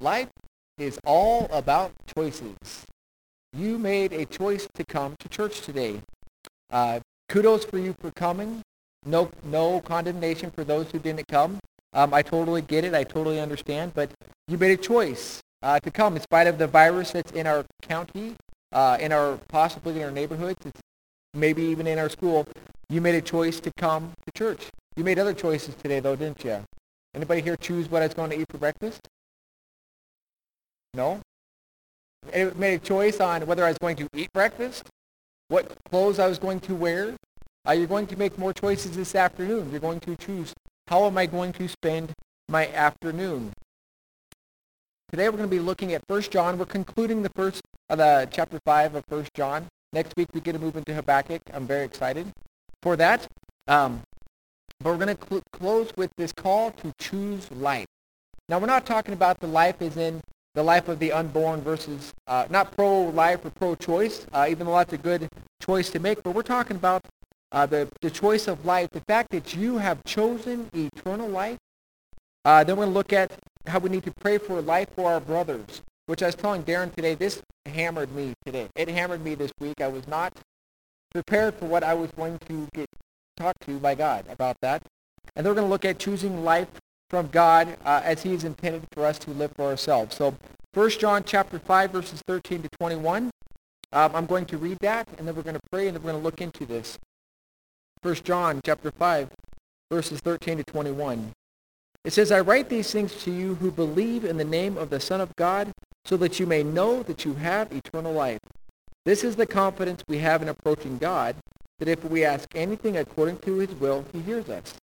Life is all about choices. You made a choice to come to church today. Uh, kudos for you for coming. No, no condemnation for those who didn't come. Um, I totally get it. I totally understand. But you made a choice uh, to come in spite of the virus that's in our county, uh, in our possibly in our neighborhoods, maybe even in our school. You made a choice to come to church. You made other choices today, though, didn't you? Anybody here choose what I was going to eat for breakfast? No? I made a choice on whether I was going to eat breakfast, what clothes I was going to wear. Uh, you're going to make more choices this afternoon. You're going to choose how am I going to spend my afternoon. Today we're going to be looking at 1 John. We're concluding the first uh, the chapter 5 of 1 John. Next week we get to move into Habakkuk. I'm very excited for that. Um, but we're going to cl- close with this call to choose life. Now we're not talking about the life as in the life of the unborn versus uh, not pro-life or pro-choice, uh, even though that's a good choice to make, but we're talking about uh, the, the choice of life, the fact that you have chosen eternal life. Uh, then we're going to look at how we need to pray for life for our brothers, which I was telling Darren today, this hammered me today. It hammered me this week. I was not prepared for what I was going to get talked to by God about that. And then we're going to look at choosing life from God uh, as he is intended for us to live for ourselves. So 1 John chapter 5, verses 13 to 21. Um, I'm going to read that, and then we're going to pray, and then we're going to look into this. 1 John chapter 5, verses 13 to 21. It says, I write these things to you who believe in the name of the Son of God, so that you may know that you have eternal life. This is the confidence we have in approaching God, that if we ask anything according to his will, he hears us.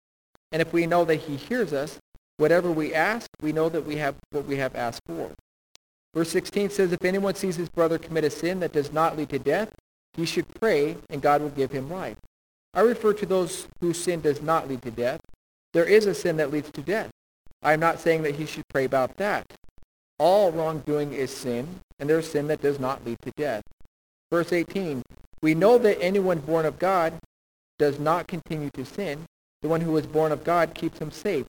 And if we know that he hears us, Whatever we ask, we know that we have what we have asked for. Verse 16 says, If anyone sees his brother commit a sin that does not lead to death, he should pray, and God will give him life. I refer to those whose sin does not lead to death. There is a sin that leads to death. I am not saying that he should pray about that. All wrongdoing is sin, and there is sin that does not lead to death. Verse 18, we know that anyone born of God does not continue to sin. The one who is born of God keeps him safe,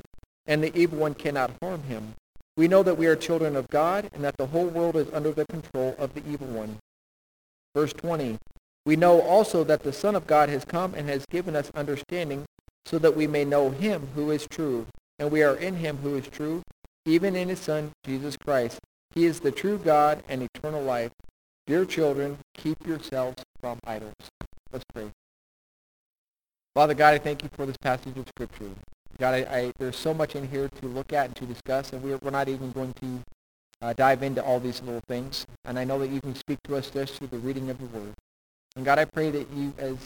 and the evil one cannot harm him. We know that we are children of God and that the whole world is under the control of the evil one. Verse 20, we know also that the Son of God has come and has given us understanding so that we may know him who is true. And we are in him who is true, even in his Son, Jesus Christ. He is the true God and eternal life. Dear children, keep yourselves from idols. Let's pray. Father God, I thank you for this passage of Scripture. God, I, I, there's so much in here to look at and to discuss, and we're, we're not even going to uh, dive into all these little things. And I know that you can speak to us just through the reading of the Word. And God, I pray that you, as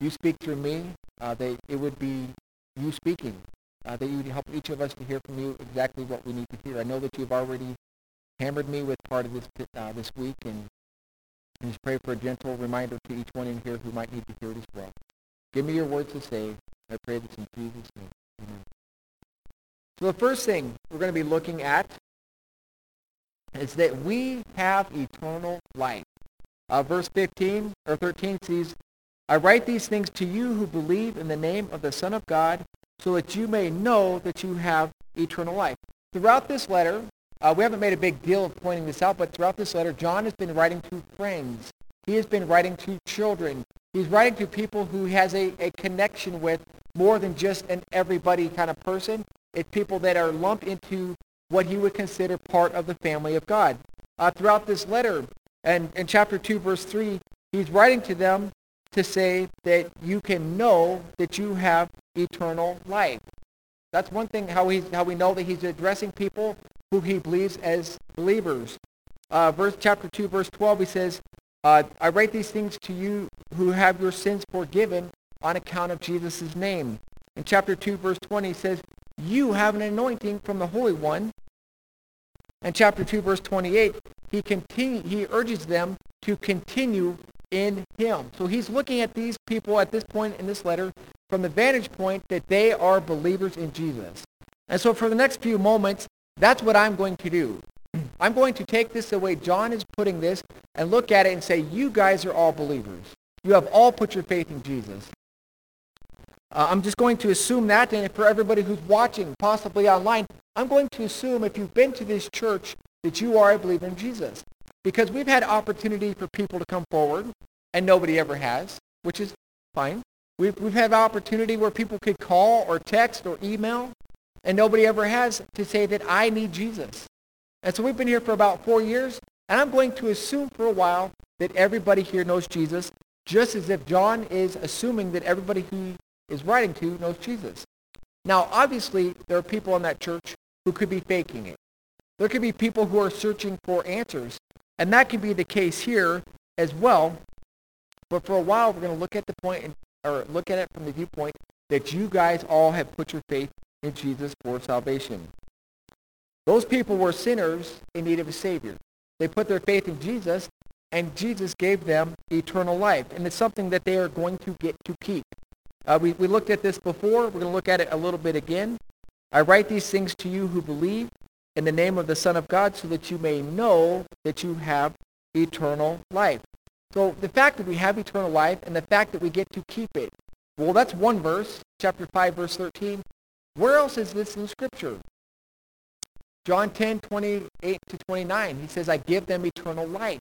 you speak through me, uh, that it would be you speaking, uh, that you would help each of us to hear from you exactly what we need to hear. I know that you've already hammered me with part of this uh, this week, and, and just pray for a gentle reminder to each one in here who might need to hear it as well. Give me your words to say. I pray this in Jesus' name. So the first thing we're going to be looking at is that we have eternal life. Uh, verse 15 or 13 says, I write these things to you who believe in the name of the Son of God, so that you may know that you have eternal life. Throughout this letter, uh, we haven't made a big deal of pointing this out, but throughout this letter, John has been writing to friends. He has been writing to children. He's writing to people who he has a, a connection with more than just an everybody kind of person. It's people that are lumped into what he would consider part of the family of God. Uh, throughout this letter, and in chapter 2, verse 3, he's writing to them to say that you can know that you have eternal life. That's one thing how, he's, how we know that he's addressing people who he believes as believers. Uh, verse chapter 2, verse 12, he says, uh, I write these things to you who have your sins forgiven on account of Jesus' name. In chapter 2, verse 20, he says, you have an anointing from the Holy One. And chapter 2, verse 28, he, continue, he urges them to continue in him. So he's looking at these people at this point in this letter from the vantage point that they are believers in Jesus. And so for the next few moments, that's what I'm going to do. I'm going to take this the way John is putting this and look at it and say, you guys are all believers. You have all put your faith in Jesus. Uh, I'm just going to assume that, and for everybody who's watching, possibly online, I'm going to assume if you've been to this church that you are a believer in Jesus. Because we've had opportunity for people to come forward, and nobody ever has, which is fine. We've, we've had opportunity where people could call or text or email, and nobody ever has to say that I need Jesus. And so we've been here for about four years, and I'm going to assume for a while that everybody here knows Jesus, just as if John is assuming that everybody he is writing to knows Jesus. Now, obviously, there are people in that church who could be faking it. There could be people who are searching for answers. And that can be the case here as well. But for a while, we're going to look at the point, or look at it from the viewpoint that you guys all have put your faith in Jesus for salvation. Those people were sinners in need of a Savior. They put their faith in Jesus, and Jesus gave them eternal life. And it's something that they are going to get to keep. Uh, we, we looked at this before. We're going to look at it a little bit again. I write these things to you who believe in the name of the Son of God so that you may know that you have eternal life. So the fact that we have eternal life and the fact that we get to keep it, well, that's one verse, chapter 5, verse 13. Where else is this in Scripture? John 10, 28 to 29, he says, I give them eternal life.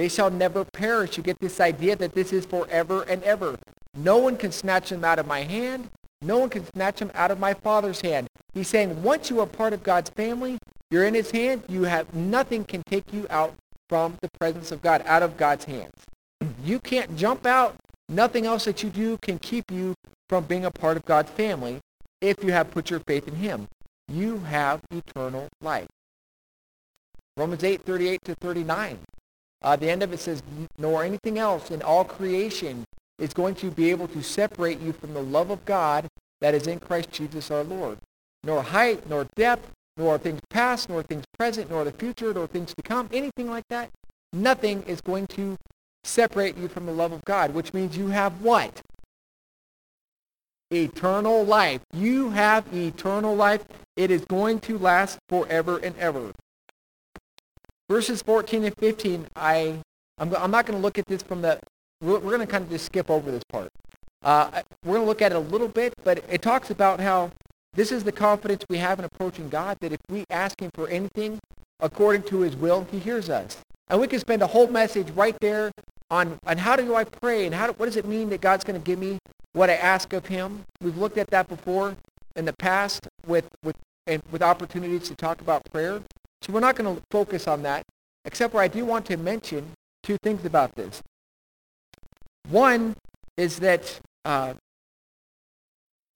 They shall never perish. You get this idea that this is forever and ever. No one can snatch them out of my hand. No one can snatch them out of my Father's hand. He's saying once you are part of God's family, you're in his hand, you have nothing can take you out from the presence of God, out of God's hands. You can't jump out. Nothing else that you do can keep you from being a part of God's family if you have put your faith in him. You have eternal life. Romans 8, 38 to 39. Uh, the end of it says, nor anything else in all creation is going to be able to separate you from the love of God that is in Christ Jesus our Lord. Nor height, nor depth, nor things past, nor things present, nor the future, nor things to come, anything like that. Nothing is going to separate you from the love of God, which means you have what? Eternal life. You have eternal life. It is going to last forever and ever. Verses 14 and 15, I, I'm, I'm not going to look at this from the, we're, we're going to kind of just skip over this part. Uh, we're going to look at it a little bit, but it talks about how this is the confidence we have in approaching God, that if we ask him for anything according to his will, he hears us. And we can spend a whole message right there on, on how do I pray and how do, what does it mean that God's going to give me what I ask of him. We've looked at that before in the past with, with, and with opportunities to talk about prayer. So we're not going to focus on that, except where I do want to mention two things about this. One is that, uh,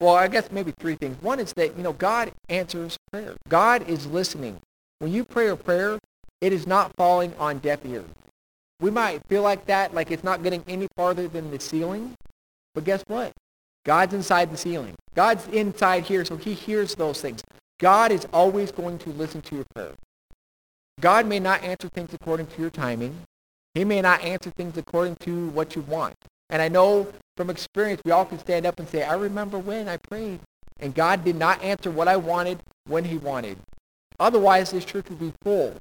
well, I guess maybe three things. One is that, you know, God answers prayer. God is listening. When you pray a prayer, it is not falling on deaf ears. We might feel like that, like it's not getting any farther than the ceiling. But guess what? God's inside the ceiling. God's inside here, so he hears those things. God is always going to listen to your prayer. God may not answer things according to your timing. He may not answer things according to what you want. And I know from experience, we all can stand up and say, I remember when I prayed, and God did not answer what I wanted when he wanted. Otherwise, this church would be full.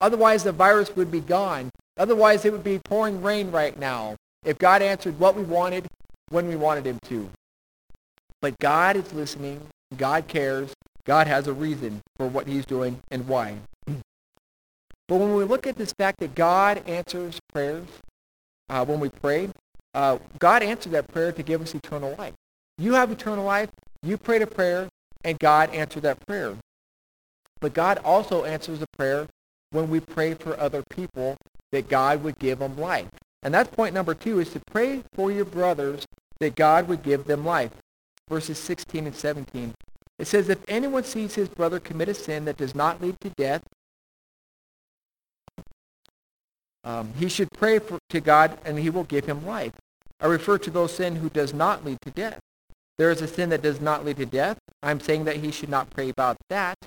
Otherwise, the virus would be gone. Otherwise, it would be pouring rain right now. If God answered what we wanted when we wanted him to. But God is listening. God cares. God has a reason for what he's doing and why. But when we look at this fact that God answers prayers uh, when we pray, uh, God answered that prayer to give us eternal life. You have eternal life. You prayed a prayer, and God answered that prayer. But God also answers a prayer when we pray for other people that God would give them life. And that's point number two, is to pray for your brothers that God would give them life. Verses 16 and 17. It says, if anyone sees his brother commit a sin that does not lead to death, um, he should pray for, to God and he will give him life. I refer to those sin who does not lead to death. There is a sin that does not lead to death. I'm saying that he should not pray about that.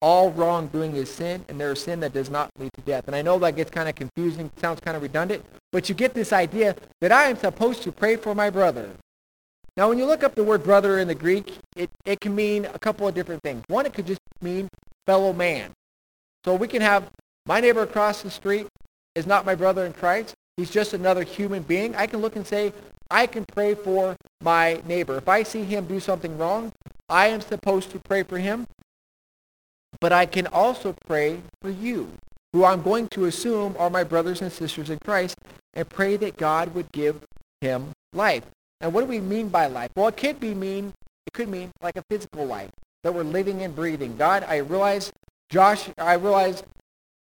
All wrongdoing is sin, and there is sin that does not lead to death. And I know that gets kind of confusing, sounds kind of redundant, but you get this idea that I am supposed to pray for my brother. Now, when you look up the word brother in the Greek, it, it can mean a couple of different things. One, it could just mean fellow man. So we can have my neighbor across the street is not my brother in Christ. He's just another human being. I can look and say, I can pray for my neighbor. If I see him do something wrong, I am supposed to pray for him. But I can also pray for you. who I'm going to assume are my brothers and sisters in Christ, and pray that God would give him life. And what do we mean by life? Well, it could be mean, it could mean like a physical life that we're living and breathing. God, I realize, Josh, I realize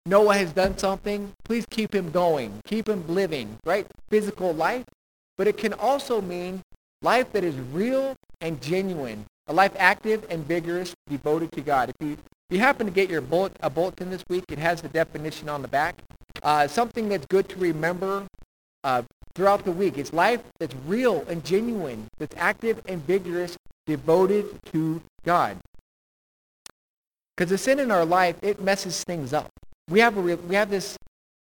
Noah has done something. Please keep him going. Keep him living, right? Physical life. But it can also mean life that is real and genuine. A life active and vigorous, devoted to God. If you, if you happen to get your bullet, a bulletin this week, it has the definition on the back. Uh, something that's good to remember uh, throughout the week. It's life that's real and genuine, that's active and vigorous, devoted to God. Because the sin in our life, it messes things up. We have, a re- we have this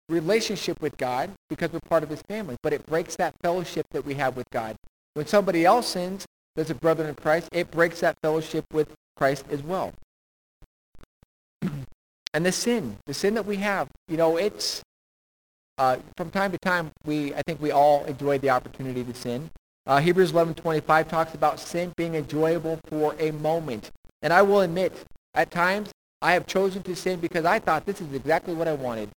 relationship with God because we're part of his family, but it breaks that fellowship that we have with God. When somebody else sins, there's a brother in Christ, it breaks that fellowship with Christ as well. and the sin, the sin that we have, you know, it's, uh, from time to time, we, I think we all enjoy the opportunity to sin. Uh, Hebrews 11:25 talks about sin being enjoyable for a moment. And I will admit, at times, I have chosen to sin because I thought this is exactly what I wanted.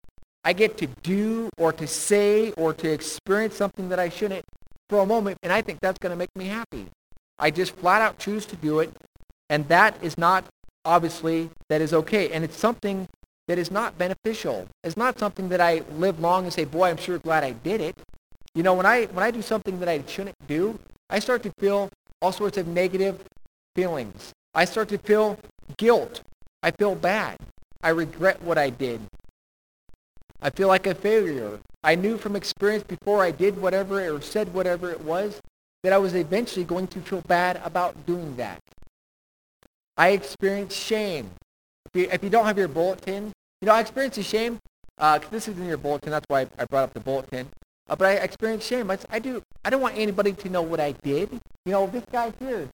I get to do or to say or to experience something that I shouldn't for a moment, and I think that's going to make me happy. I just flat out choose to do it, and that is not, obviously, that is okay. And it's something that is not beneficial. It's not something that I live long and say, boy, I'm sure glad I did it. You know, when I, when I do something that I shouldn't do, I start to feel all sorts of negative feelings. I start to feel guilt. I feel bad. I regret what I did. I feel like a failure. I knew from experience before I did whatever or said whatever it was that I was eventually going to feel bad about doing that. I experienced shame. If you, if you don't have your bulletin, you know, I experienced shame. Uh, this is in your bulletin. That's why I brought up the bulletin. Uh, but I experienced shame. I, I do. I don't want anybody to know what I did. You know, this guy here,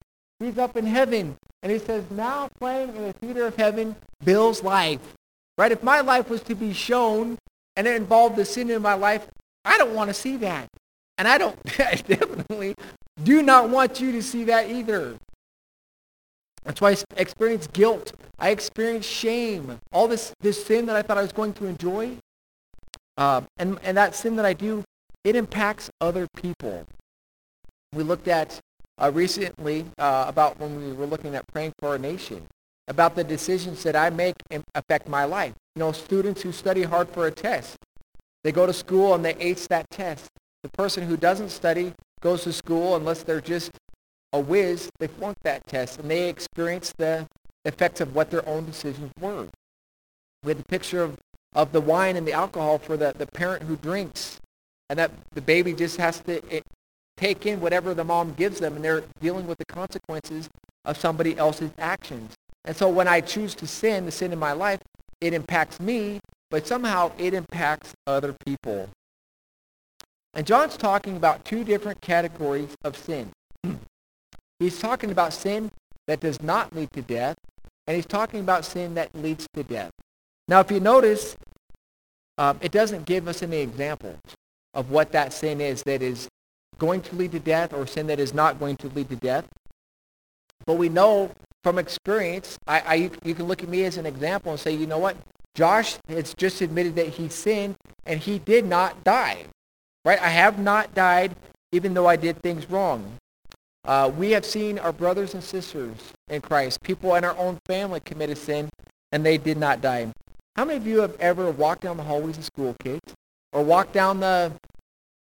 he's up in heaven, and he says, now playing in the theater of heaven, Bill's life. Right? If my life was to be shown, and it involved the sin in my life, I don't want to see that. And I don't, I definitely do not want you to see that either. That's why I experienced guilt. I experienced shame. All this, this sin that I thought I was going to enjoy. Uh, and, and that sin that I do, it impacts other people. We looked at uh, recently uh, about when we were looking at praying for our nation, about the decisions that I make and affect my life. You know, students who study hard for a test, they go to school and they ace that test. The person who doesn't study goes to school unless they're just a whiz, they flunk that test and they experience the effects of what their own decisions were. We had the picture of, of the wine and the alcohol for the, the parent who drinks and that the baby just has to take in whatever the mom gives them and they're dealing with the consequences of somebody else's actions. And so when I choose to sin, the sin in my life, it impacts me, but somehow it impacts other people. And John's talking about two different categories of sin. he's talking about sin that does not lead to death, and he's talking about sin that leads to death. Now, if you notice, um, it doesn't give us any examples of what that sin is that is going to lead to death or sin that is not going to lead to death. But we know from experience, I, I, you can look at me as an example and say, you know what? Josh has just admitted that he sinned and he did not die. Right? I have not died even though I did things wrong. Uh, we have seen our brothers and sisters in Christ, people in our own family commit a sin and they did not die. How many of you have ever walked down the hallways of school, kids, or walked down the,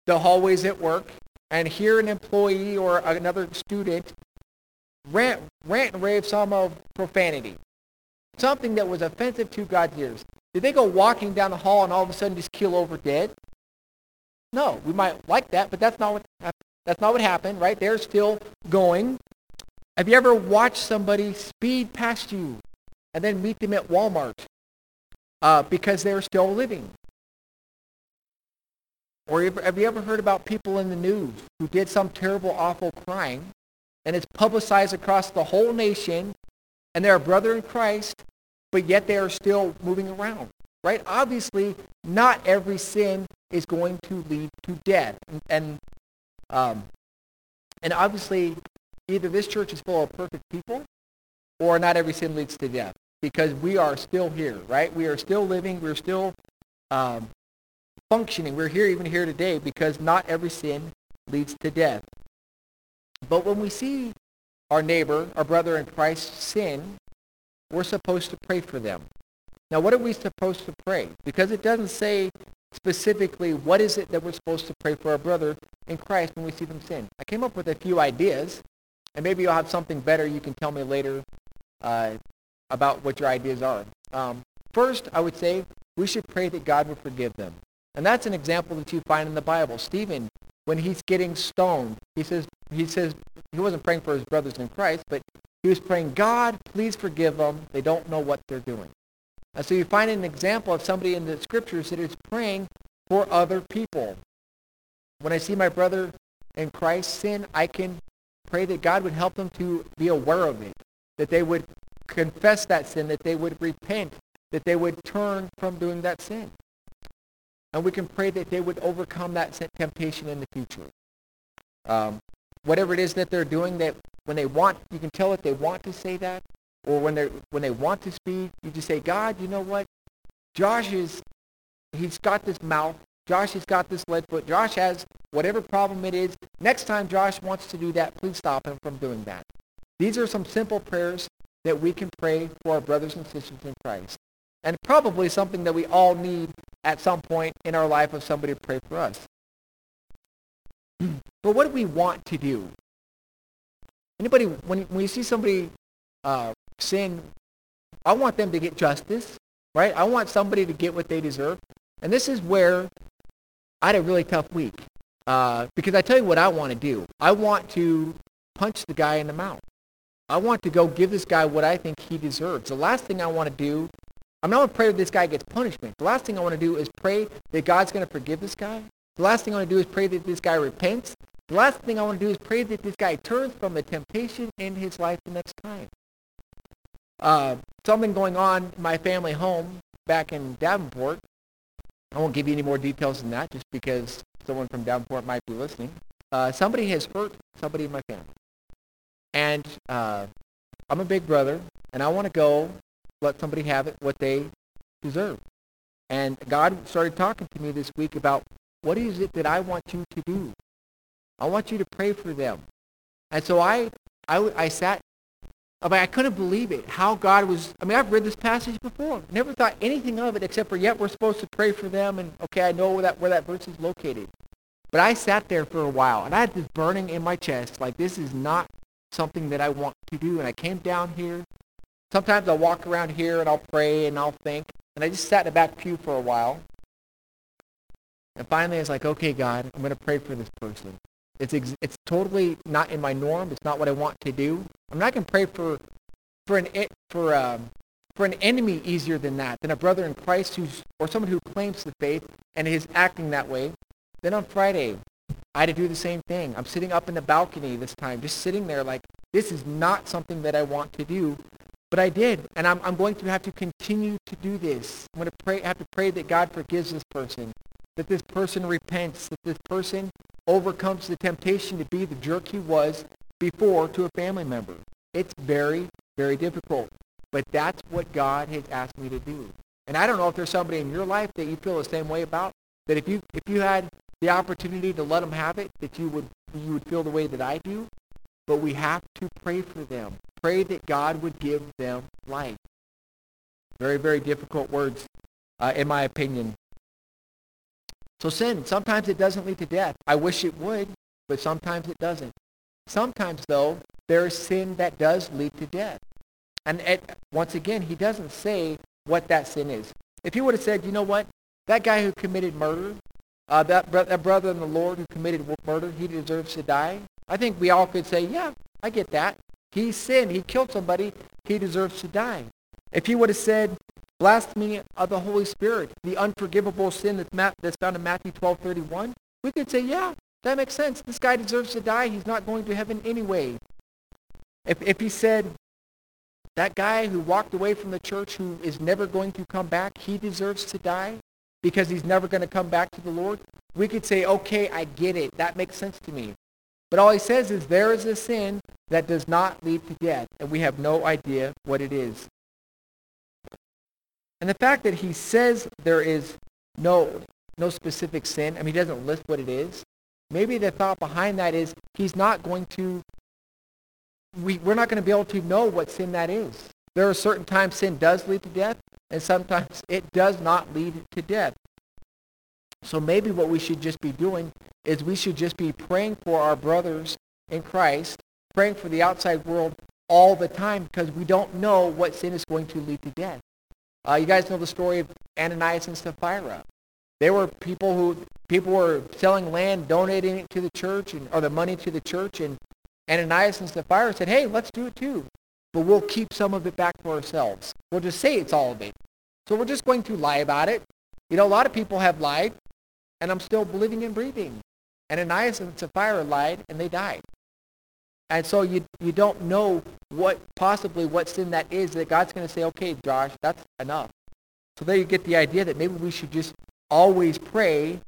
the hallways at work and hear an employee or another student rant, rant and rave some of profanity, something that was offensive to God's ears. Did they go walking down the hall and all of a sudden just keel over dead? No, we might like that, but that's not what that's not what happened, right? They're still going. Have you ever watched somebody speed past you and then meet them at Walmart uh, because they're still living? Or have you ever heard about people in the news who did some terrible, awful crime and it's publicized across the whole nation, and they're a brother in Christ, but yet they are still moving around, right? Obviously, not every sin is going to lead to death. And, and, um, and obviously, either this church is full of perfect people, or not every sin leads to death. because we are still here, right? We are still living. We're still um, functioning. We're here even here today because not every sin leads to death. But when we see our neighbor, our brother in Christ sin, we're supposed to pray for them. Now, what are we supposed to pray? Because it doesn't say specifically what is it that we're supposed to pray for our brother in Christ when we see them sin. I came up with a few ideas, and maybe you'll have something better you can tell me later uh, about what your ideas are. Um, first, I would say we should pray that God would forgive them. And that's an example that you find in the Bible. Stephen, when he's getting stoned, he says, he says he wasn't praying for his brothers in Christ, but he was praying, God, please forgive them. They don't know what they're doing. And so you find an example of somebody in the scriptures that is praying for other people. When I see my brother in Christ sin, I can pray that God would help them to be aware of it, that they would confess that sin, that they would repent, that they would turn from doing that sin. And we can pray that they would overcome that temptation in the future. Um, whatever it is that they're doing, that when they want, you can tell if they want to say that, or when they when they want to speak, you just say, God, you know what? Josh is, he's got this mouth. Josh has got this lead foot. Josh has whatever problem it is. Next time Josh wants to do that, please stop him from doing that. These are some simple prayers that we can pray for our brothers and sisters in Christ. And probably something that we all need at some point in our life of somebody to pray for us. but what do we want to do? Anybody, when, when you see somebody uh, sin, I want them to get justice, right? I want somebody to get what they deserve. And this is where I had a really tough week. Uh, because I tell you what I want to do. I want to punch the guy in the mouth. I want to go give this guy what I think he deserves. The last thing I want to do, I'm not going to pray that this guy gets punishment. The last thing I want to do is pray that God's going to forgive this guy. The last thing I want to do is pray that this guy repents. The last thing I want to do is pray that this guy turns from the temptation in his life the next time. Uh, something going on in my family home back in Davenport. I won't give you any more details than that just because someone from Davenport might be listening. Uh, somebody has hurt somebody in my family. And uh, I'm a big brother, and I want to go let somebody have it what they deserve. And God started talking to me this week about what is it that I want you to do? I want you to pray for them. And so I, I, I sat, I, mean, I couldn't believe it, how God was, I mean, I've read this passage before. Never thought anything of it except for, yet we're supposed to pray for them, and okay, I know where that, where that verse is located. But I sat there for a while, and I had this burning in my chest, like this is not something that I want to do. And I came down here. Sometimes I'll walk around here and I'll pray and I'll think. And I just sat in the back pew for a while. And finally I was like, okay, God, I'm going to pray for this person. It's, ex- it's totally not in my norm. It's not what I want to do. I'm not going to pray for, for, an, for, um, for an enemy easier than that, than a brother in Christ who's, or someone who claims the faith and is acting that way. Then on Friday, I had to do the same thing. I'm sitting up in the balcony this time, just sitting there like, this is not something that I want to do. But I did, and I'm, I'm going to have to continue to do this. I'm going to pray, have to pray that God forgives this person, that this person repents, that this person overcomes the temptation to be the jerk he was before to a family member. It's very, very difficult. But that's what God has asked me to do. And I don't know if there's somebody in your life that you feel the same way about, that if you, if you had the opportunity to let them have it, that you would, you would feel the way that I do. But we have to pray for them. Pray that God would give them life. Very, very difficult words, uh, in my opinion. So sin, sometimes it doesn't lead to death. I wish it would, but sometimes it doesn't. Sometimes, though, there is sin that does lead to death. And it, once again, he doesn't say what that sin is. If he would have said, you know what, that guy who committed murder, uh, that, that brother in the Lord who committed murder, he deserves to die. I think we all could say, yeah, I get that. He sinned. He killed somebody. He deserves to die. If he would have said, blasphemy of the Holy Spirit, the unforgivable sin that's, found in Matthew 12, 31, we could say, yeah, that makes sense. This guy deserves to die. He's not going to heaven anyway. If, if he said, that guy who walked away from the church who is never going to come back, he deserves to die because he's never going to come back to the Lord, we could say, okay, I get it. That makes sense to me. But all he says is there is a sin that does not lead to death, and we have no idea what it is. And the fact that he says there is no, no specific sin, I mean, he doesn't list what it is. Maybe the thought behind that is he's not going to, we, we're not going to be able to know what sin that is. There are certain times sin does lead to death, and sometimes it does not lead to death. So maybe what we should just be doing is we should just be praying for our brothers in Christ, praying for the outside world all the time because we don't know what sin is going to lead to death. Uh, you guys know the story of Ananias and Sapphira. They were people who people were selling land, donating it to the church, and or the money to the church, and Ananias and Sapphira said, "Hey, let's do it too, but we'll keep some of it back for ourselves. We'll just say it's all of it. So we're just going to lie about it. You know, a lot of people have lied, and I'm still living and breathing. And Ananias and Sapphira lied, and they died. And so you, you don't know what possibly what sin that is that God's going to say, okay, Josh, that's enough. So there you get the idea that maybe we should just always pray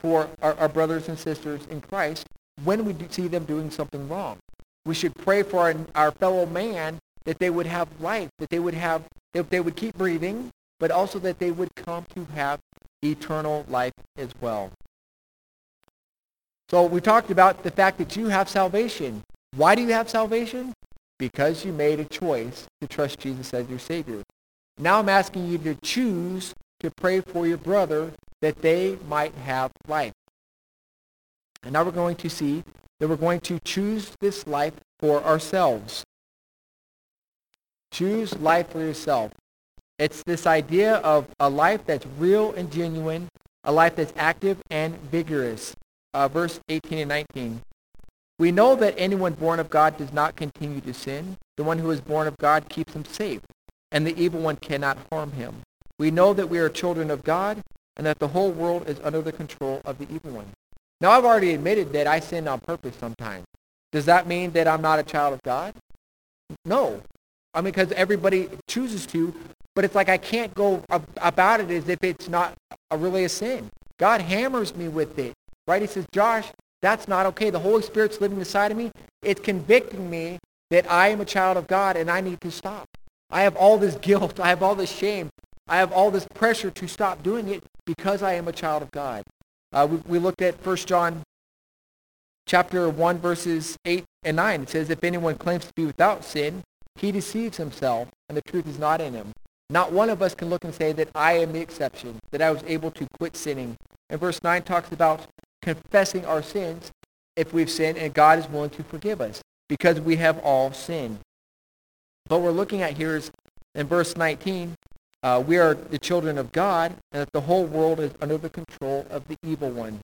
for our, our brothers and sisters in Christ when we see them doing something wrong. We should pray for our, our fellow man that they would have life, that they would have, that they would keep breathing, but also that they would come to have eternal life as well. So we talked about the fact that you have salvation. Why do you have salvation? Because you made a choice to trust Jesus as your Savior. Now I'm asking you to choose to pray for your brother that they might have life. And now we're going to see that we're going to choose this life for ourselves. Choose life for yourself. It's this idea of a life that's real and genuine, a life that's active and vigorous. Uh, verse 18 and 19. We know that anyone born of God does not continue to sin. The one who is born of God keeps him safe, and the evil one cannot harm him. We know that we are children of God, and that the whole world is under the control of the evil one. Now, I've already admitted that I sin on purpose sometimes. Does that mean that I'm not a child of God? No. I mean, because everybody chooses to, but it's like I can't go about it as if it's not a, really a sin. God hammers me with it, right? He says, Josh, that's not okay. The Holy Spirit's living inside of me. It's convicting me that I am a child of God and I need to stop. I have all this guilt. I have all this shame. I have all this pressure to stop doing it because I am a child of God. Uh, we, we looked at 1 John chapter 1, verses 8 and 9. It says, If anyone claims to be without sin, he deceives himself, and the truth is not in him. Not one of us can look and say that I am the exception, that I was able to quit sinning. And verse 9 talks about confessing our sins if we've sinned, and God is willing to forgive us because we have all sinned. What we're looking at here is in verse 19, uh, we are the children of God, and that the whole world is under the control of the evil one.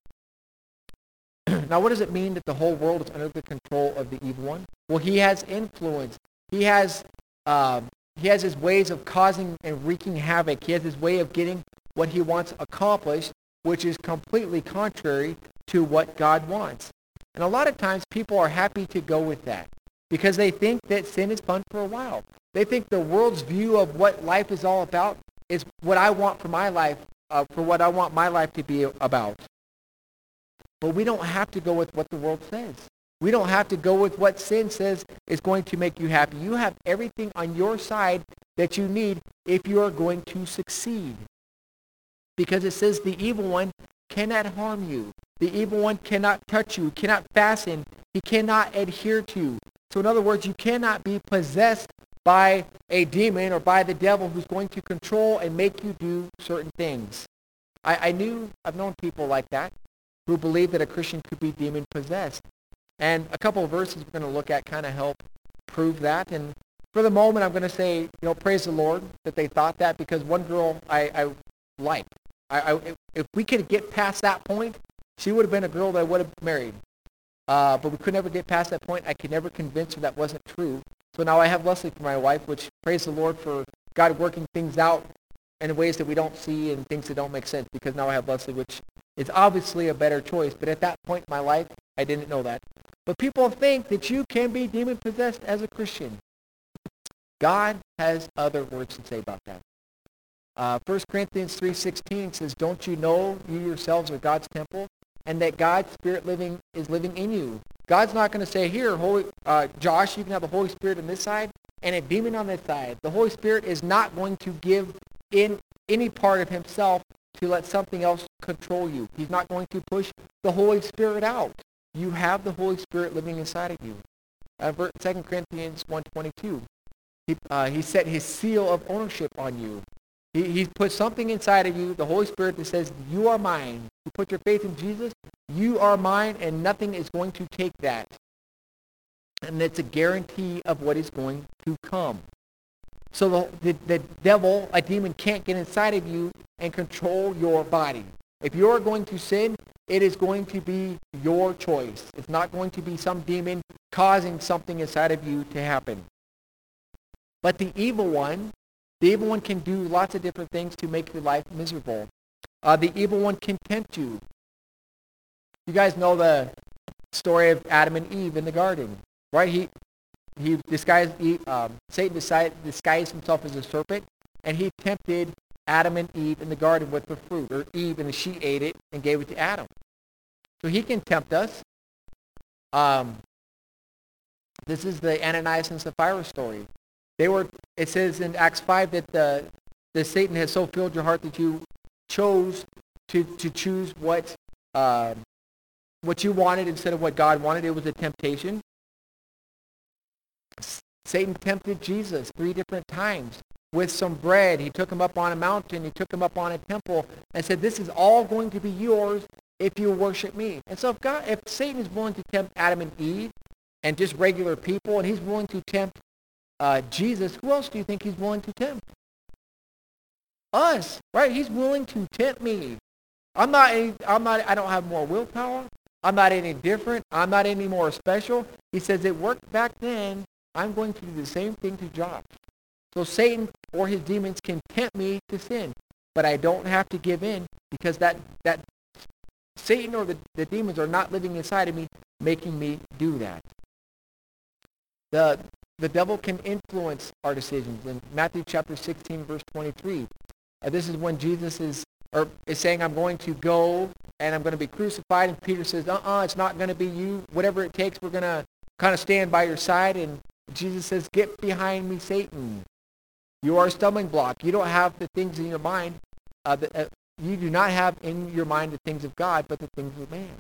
now, what does it mean that the whole world is under the control of the evil one? Well, he has influence. He has uh, he has his ways of causing and wreaking havoc. He has his way of getting what he wants accomplished, which is completely contrary to what God wants. And a lot of times people are happy to go with that because they think that sin is fun for a while. They think the world's view of what life is all about is what I want for my life, uh, for what I want my life to be about. But we don't have to go with what the world says. We don't have to go with what sin says is going to make you happy. You have everything on your side that you need if you are going to succeed. Because it says the evil one cannot harm you. The evil one cannot touch you, cannot fasten, he cannot adhere to you. So in other words, you cannot be possessed by a demon or by the devil who's going to control and make you do certain things. I, I knew, I've known people like that who believe that a Christian could be demon possessed. And a couple of verses we're going to look at kind of help prove that. And for the moment, I'm going to say, you know, praise the Lord that they thought that because one girl I, I liked. I, I, if we could get past that point, she would have been a girl that I would have married. Uh, but we could never get past that point. I could never convince her that wasn't true. So now I have Leslie for my wife, which praise the Lord for God working things out in ways that we don't see and things that don't make sense because now I have Leslie, which is obviously a better choice. But at that point in my life, I didn't know that. But people think that you can be demon-possessed as a Christian. God has other words to say about that. Uh, 1 Corinthians 3.16 says, Don't you know you yourselves are God's temple and that God's Spirit living is living in you? God's not going to say, here, Holy, uh, Josh, you can have the Holy Spirit on this side and a demon on this side. The Holy Spirit is not going to give in any part of himself to let something else control you. He's not going to push the Holy Spirit out. You have the Holy Spirit living inside of you. Uh, 2 Corinthians 1.22. He, uh, he set his seal of ownership on you. He, he put something inside of you, the Holy Spirit, that says, you are mine. You put your faith in Jesus, you are mine, and nothing is going to take that. And it's a guarantee of what is going to come. So the, the, the devil, a demon, can't get inside of you and control your body. If you're going to sin, it is going to be your choice. It's not going to be some demon causing something inside of you to happen. But the evil one, the evil one can do lots of different things to make your life miserable. Uh, the evil one can tempt you. You guys know the story of Adam and Eve in the garden, right? He he disguised he, um, Satan disguised himself as a serpent, and he tempted Adam and Eve in the garden with the fruit, or Eve and she ate it and gave it to Adam. So he can tempt us. Um, this is the Ananias and Sapphira story. They were. It says in Acts five that the that Satan has so filled your heart that you chose to to choose what uh, what you wanted instead of what God wanted. It was a temptation. Satan tempted Jesus three different times with some bread. He took him up on a mountain. He took him up on a temple and said, this is all going to be yours if you worship me. And so if, God, if Satan is willing to tempt Adam and Eve and just regular people, and he's willing to tempt uh, Jesus, who else do you think he's willing to tempt? Us, right? He's willing to tempt me. I'm not, any, I'm not, I don't have more willpower. I'm not any different. I'm not any more special. He says it worked back then. I'm going to do the same thing to Josh. So Satan or his demons can tempt me to sin, but I don't have to give in because that, that Satan or the, the demons are not living inside of me, making me do that. The, the devil can influence our decisions. In Matthew chapter 16, verse 23, uh, this is when Jesus is, or is saying, I'm going to go and I'm going to be crucified. And Peter says, uh-uh, it's not going to be you. Whatever it takes, we're going to kind of stand by your side. And Jesus says, get behind me, Satan. You are a stumbling block. You don't have the things in your mind. Uh, that, uh, you do not have in your mind the things of God, but the things of man.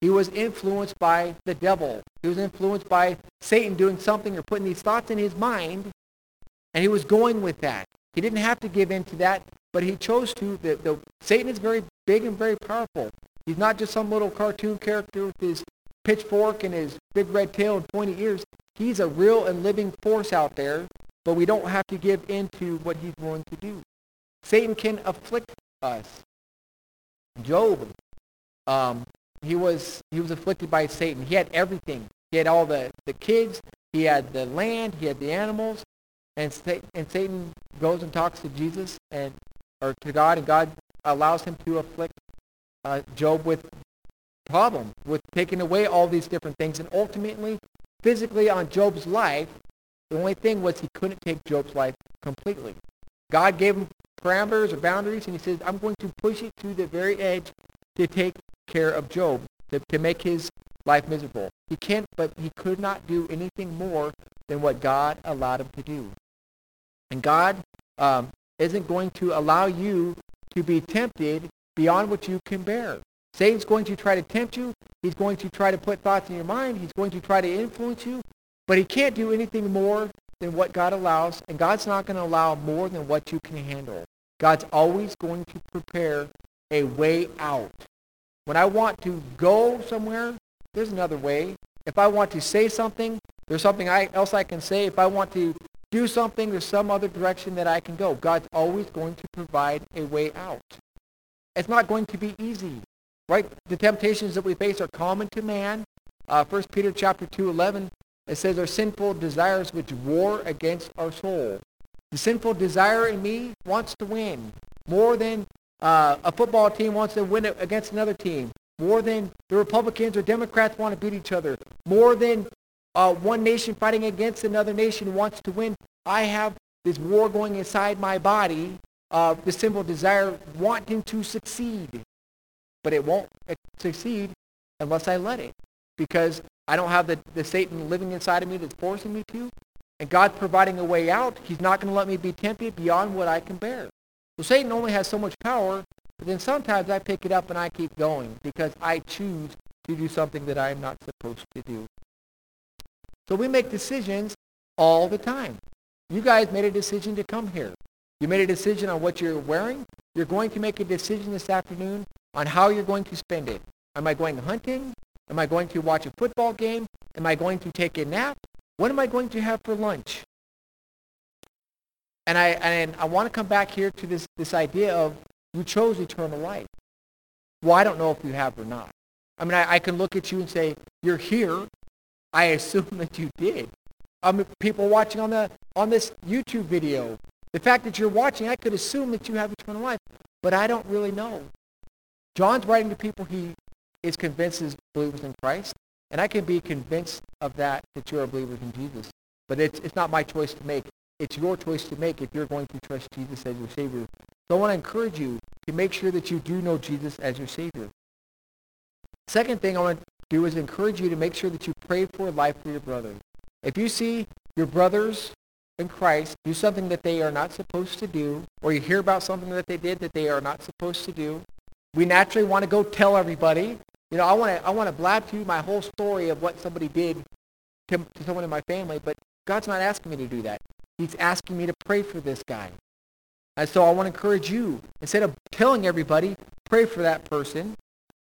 He was influenced by the devil. He was influenced by Satan doing something or putting these thoughts in his mind, and he was going with that. He didn't have to give in to that, but he chose to. The, the, Satan is very big and very powerful. He's not just some little cartoon character with his pitchfork and his big red tail and pointy ears. He's a real and living force out there, but we don't have to give in to what he's willing to do. Satan can afflict us. Job, um, he was he was afflicted by Satan. He had everything. He had all the, the kids. He had the land. He had the animals. And, and Satan goes and talks to Jesus and or to God, and God allows him to afflict uh, Job with problem with taking away all these different things. And ultimately, physically on Job's life, the only thing was he couldn't take Job's life completely. God gave him parameters or boundaries, and he says, I'm going to push it to the very edge to take care of Job, to, to make his life miserable. He can't, but he could not do anything more than what God allowed him to do. And God um, isn't going to allow you to be tempted beyond what you can bear. Satan's going to try to tempt you. He's going to try to put thoughts in your mind. He's going to try to influence you. But he can't do anything more than what God allows. And God's not going to allow more than what you can handle. God's always going to prepare a way out. When I want to go somewhere, there's another way. If I want to say something, there's something I, else I can say. If I want to do something, there's some other direction that I can go. God's always going to provide a way out. It's not going to be easy. Right? The temptations that we face are common to man. Uh, 1 Peter chapter 2, 11, it says our sinful desires which war against our soul. The sinful desire in me wants to win more than uh, a football team wants to win against another team, more than the Republicans or Democrats want to beat each other, more than uh, one nation fighting against another nation wants to win. I have this war going inside my body, uh, the simple desire wanting to succeed but it won't succeed unless I let it because I don't have the, the Satan living inside of me that's forcing me to. And God providing a way out, he's not going to let me be tempted beyond what I can bear. So Satan only has so much power, but then sometimes I pick it up and I keep going because I choose to do something that I'm not supposed to do. So we make decisions all the time. You guys made a decision to come here. You made a decision on what you're wearing. You're going to make a decision this afternoon on how you're going to spend it. Am I going hunting? Am I going to watch a football game? Am I going to take a nap? What am I going to have for lunch? And I, and I want to come back here to this, this idea of you chose eternal life. Well, I don't know if you have or not. I mean, I, I can look at you and say, you're here. I assume that you did. Um, people watching on, the, on this YouTube video, the fact that you're watching, I could assume that you have eternal life, but I don't really know. John's writing to people he is convinced is believers in Christ, and I can be convinced of that, that you're a believer in Jesus. But it's, it's not my choice to make. It's your choice to make if you're going to trust Jesus as your Savior. So I want to encourage you to make sure that you do know Jesus as your Savior. Second thing I want to do is encourage you to make sure that you pray for life for your brother. If you see your brothers in Christ do something that they are not supposed to do, or you hear about something that they did that they are not supposed to do, we naturally want to go tell everybody. You know, I want to I want to blab to you my whole story of what somebody did to, to someone in my family, but God's not asking me to do that. He's asking me to pray for this guy. And so I want to encourage you, instead of telling everybody, pray for that person.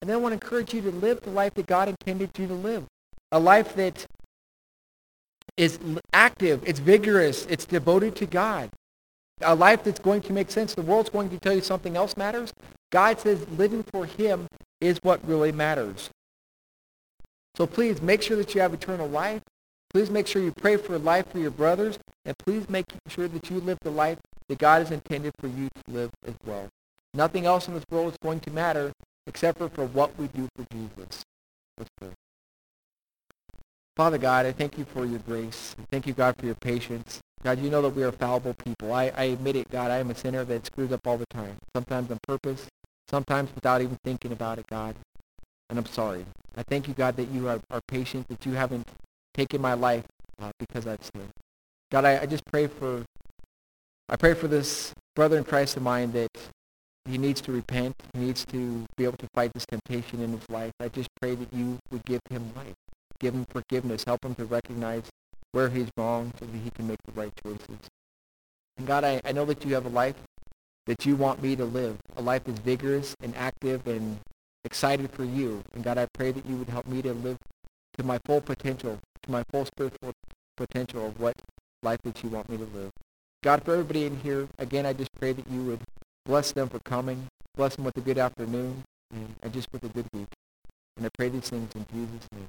And then I want to encourage you to live the life that God intended you to live. A life that is active, it's vigorous, it's devoted to God. A life that's going to make sense. The world's going to tell you something else matters. God says living for him is what really matters. So please make sure that you have eternal life. Please make sure you pray for life for your brothers. And please make sure that you live the life that God has intended for you to live as well. Nothing else in this world is going to matter except for, for what we do for Jesus. Let's pray. Father God, I thank you for your grace. Thank you, God, for your patience. God, you know that we are fallible people. I, I admit it, God. I am a sinner that screws up all the time, sometimes on purpose, sometimes without even thinking about it, God. And I'm sorry. I thank you, God, that you are, are patient, that you haven't taken my life uh, because I've sinned. God, I, I just pray for, I pray for this brother in Christ of mine that he needs to repent. He needs to be able to fight this temptation in his life. I just pray that you would give him life, give him forgiveness, help him to recognize where he's wrong so that he can make the right choices. And God, I, I know that you have a life that you want me to live, a life that's vigorous and active and excited for you. And God, I pray that you would help me to live to my full potential, to my full spiritual potential of what life that you want me to live. God, for everybody in here, again, I just pray that you would bless them for coming, bless them with a good afternoon, and just with a good week. And I pray these things in Jesus' name.